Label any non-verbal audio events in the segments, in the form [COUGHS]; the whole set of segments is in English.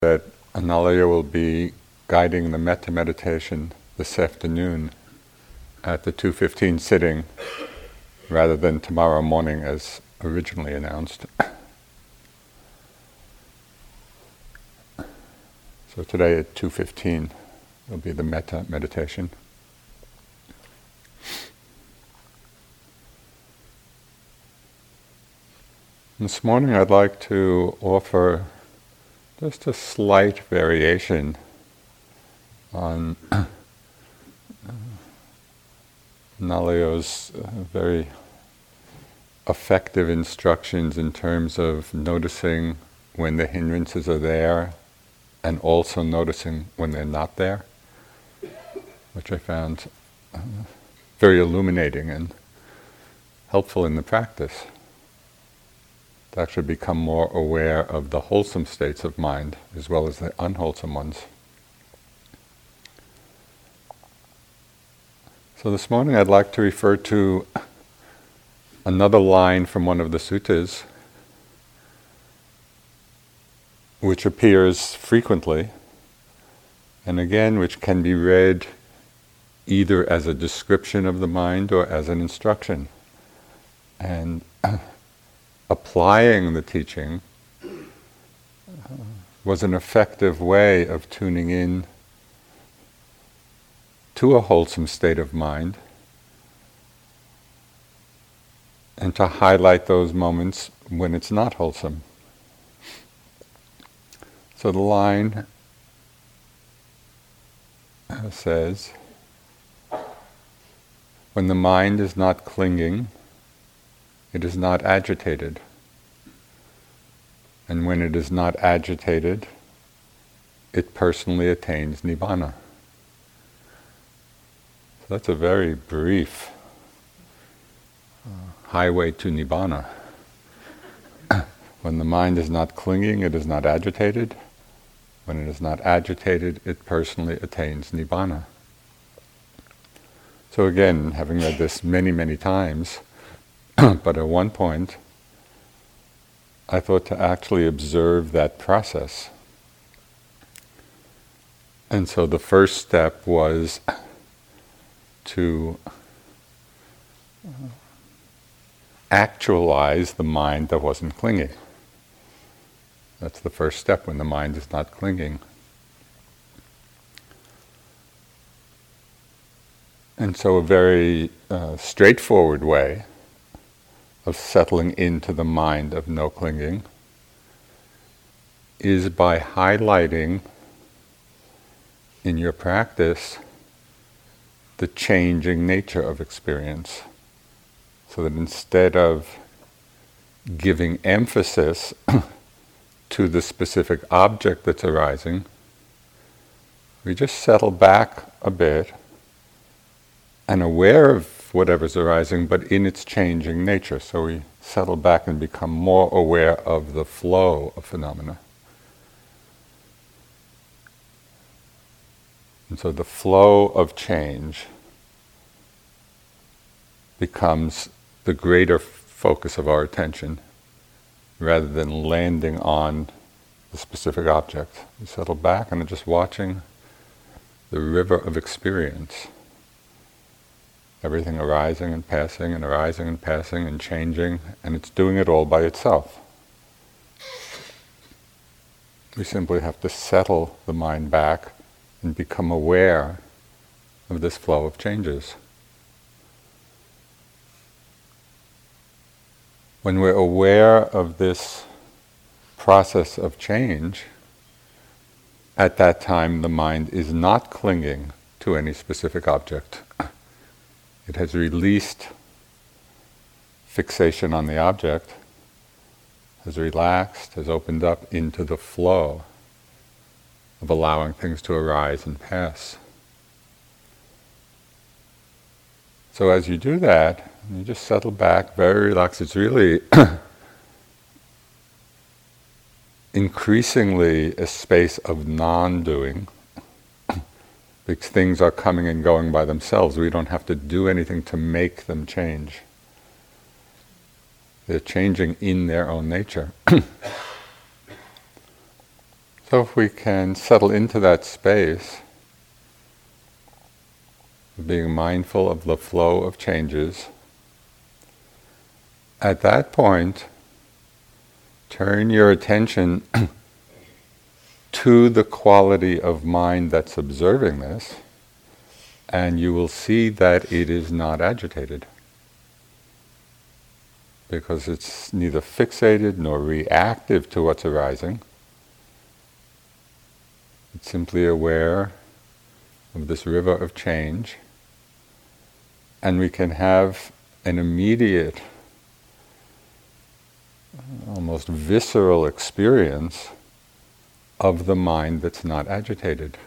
that Analayo will be guiding the metta meditation this afternoon at the 2.15 sitting rather than tomorrow morning as originally announced. [COUGHS] So today at 2.15 will be the metta meditation. This morning I'd like to offer just a slight variation on Analayo's uh, very effective instructions in terms of noticing when the hindrances are there and also noticing when they're not there, which I found uh, very illuminating and helpful in the practice actually become more aware of the wholesome states of mind as well as the unwholesome ones. So this morning I'd like to refer to another line from one of the suttas which appears frequently and again which can be read either as a description of the mind or as an instruction. And [CLEARS THROAT] applying the teaching was an effective way of tuning in to a wholesome state of mind and to highlight those moments when it's not wholesome. So the line uh, says, when the mind is not clinging, it is not agitated. And when it is not agitated, it personally attains nibbana. So that's a very brief uh, highway to nibbana. [COUGHS] when the mind is not clinging, it is not agitated. When it is not agitated, it personally attains nibbana. So again, having read this many, many times, [CLEARS THROAT] but at one point, I thought to actually observe that process. And so the first step was [CLEARS THROAT] to actualize the mind that wasn't clinging. That's the first step when the mind is not clinging. And so, a very uh, straightforward way of settling into the mind of no clinging is by highlighting in your practice the changing nature of experience. So that instead of giving emphasis [COUGHS] to the specific object that's arising, we just settle back a bit and aware of whatever's arising, but in its changing nature. So we settle back and become more aware of the flow of phenomena. And so the flow of change becomes the greater focus of our attention rather than landing on the specific object. We settle back and are just watching the river of experience everything arising and passing and arising and passing and changing, and it's doing it all by itself. We simply have to settle the mind back and become aware of this flow of changes. When we're aware of this process of change, at that time the mind is not clinging to any specific object. It has released fixation on the object, has relaxed, has opened up into the flow of allowing things to arise and pass. So as you do that, you just settle back, very relaxed. It's really [CLEARS THROAT] increasingly a space of non doing things are coming and going by themselves. We don't have to do anything to make them change. They're changing in their own nature. [CLEARS THROAT] So if we can settle into that space, being mindful of the flow of changes, at that point, turn your attention [CLEARS THROAT] to the quality of mind that's observing this, and you will see that it is not agitated. Because it's neither fixated nor reactive to what's arising. It's simply aware of this river of change, and we can have an immediate, almost visceral experience of the mind that's not agitated,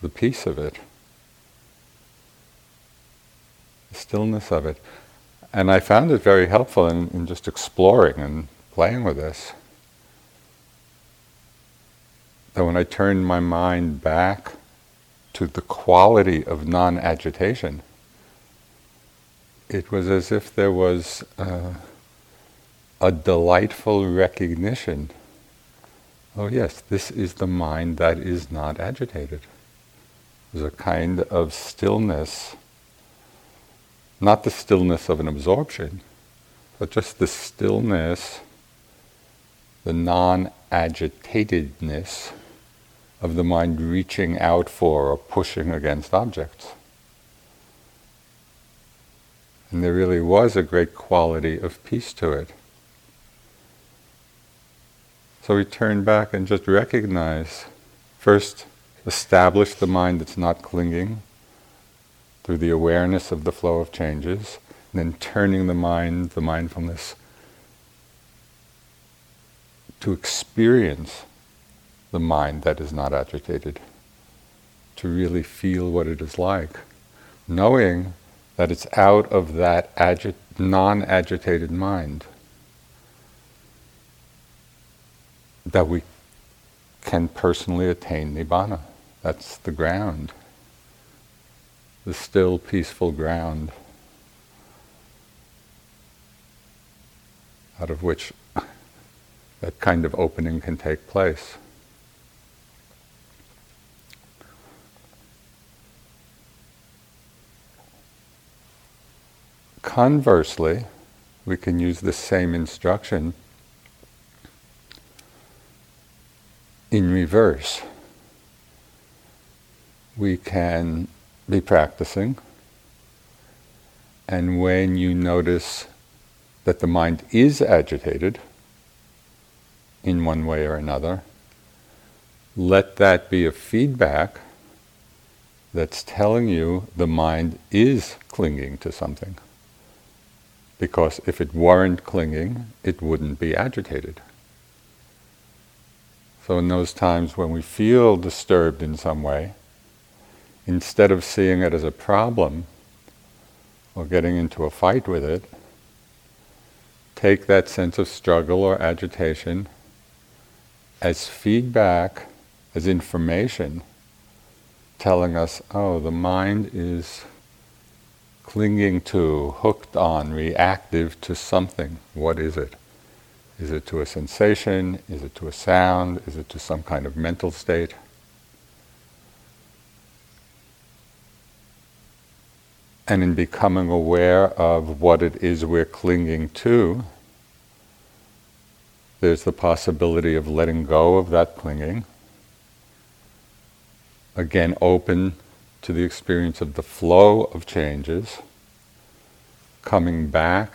the peace of it, the stillness of it. And I found it very helpful in, in just exploring and playing with this. That when I turned my mind back to the quality of non agitation, it was as if there was uh, a delightful recognition oh yes, this is the mind that is not agitated. There's a kind of stillness, not the stillness of an absorption, but just the stillness, the non agitatedness of the mind reaching out for or pushing against objects. And there really was a great quality of peace to it. So we turn back and just recognize first, establish the mind that's not clinging through the awareness of the flow of changes, and then turning the mind, the mindfulness, to experience the mind that is not agitated, to really feel what it is like, knowing that it's out of that agi- non agitated mind that we can personally attain nibbana. That's the ground, the still, peaceful ground out of which that kind of opening can take place. Conversely, we can use the same instruction in reverse. We can be practicing, and when you notice that the mind is agitated in one way or another, let that be a feedback that's telling you the mind is clinging to something. Because if it weren't clinging, it wouldn't be agitated. So, in those times when we feel disturbed in some way, instead of seeing it as a problem or getting into a fight with it, take that sense of struggle or agitation as feedback, as information, telling us, oh, the mind is clinging to, hooked on, reactive to something. What is it? Is it to a sensation? Is it to a sound? Is it to some kind of mental state? And in becoming aware of what it is we're clinging to, there's the possibility of letting go of that clinging. Again, open to the experience of the flow of changes, coming back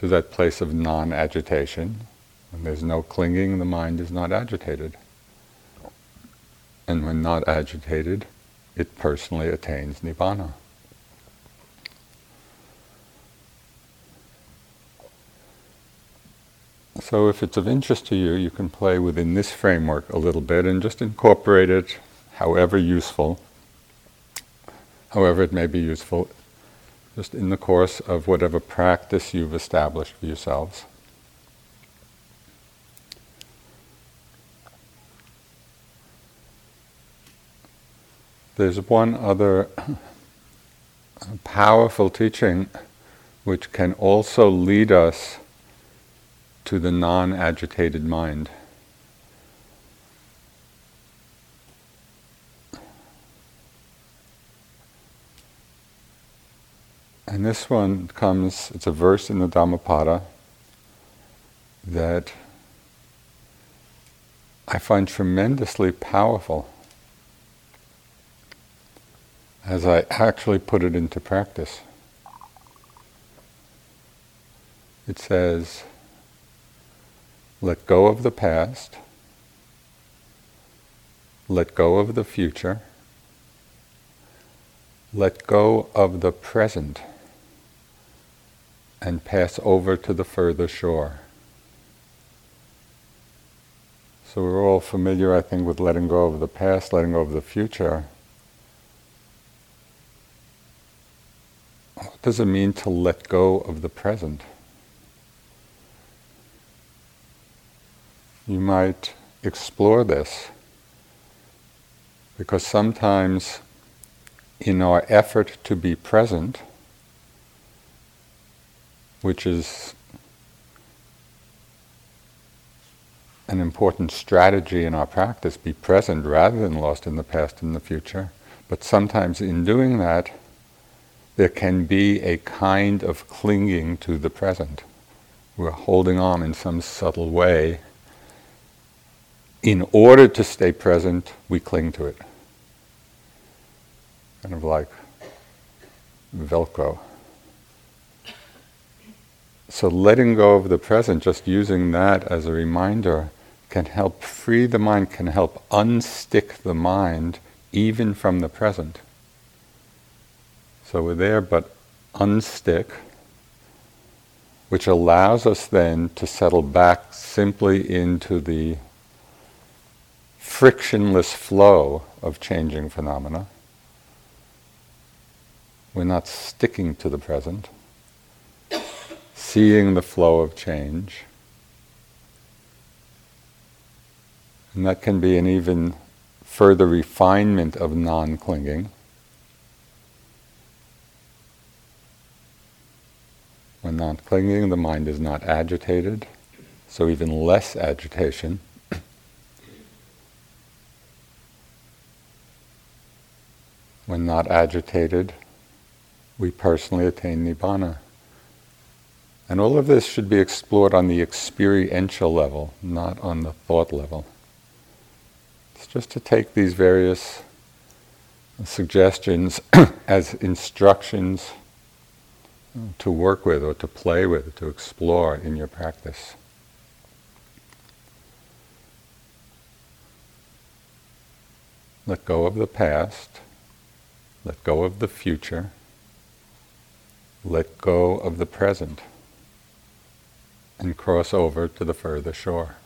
to that place of non agitation. When there's no clinging, the mind is not agitated. And when not agitated, it personally attains nibbana. So, if it's of interest to you, you can play within this framework a little bit and just incorporate it however useful, however it may be useful just in the course of whatever practice you've established for yourselves. There's one other [COUGHS] powerful teaching which can also lead us to the non agitated mind. And this one comes, it's a verse in the Dhammapada that I find tremendously powerful as I actually put it into practice. It says, let go of the past, let go of the future, let go of the present, and pass over to the further shore. So we're all familiar, I think, with letting go of the past, letting go of the future. What does it mean to let go of the present? You might explore this because sometimes in our effort to be present, which is an important strategy in our practice, be present rather than lost in the past and the future. But sometimes in doing that, there can be a kind of clinging to the present. We're holding on in some subtle way. In order to stay present, we cling to it. Kind of like Velcro. So letting go of the present, just using that as a reminder, can help free the mind, can help unstick the mind even from the present. So we're there, but unstick, which allows us then to settle back simply into the frictionless flow of changing phenomena. We're not sticking to the present, seeing the flow of change. And that can be an even further refinement of non clinging. When not clinging, the mind is not agitated, so even less agitation. when not agitated, we personally attain nibbana. And all of this should be explored on the experiential level, not on the thought level. It's just to take these various suggestions [COUGHS] as instructions to work with or to play with, to explore in your practice. Let go of the past, let go of the future, let go of the present, and cross over to the further shore.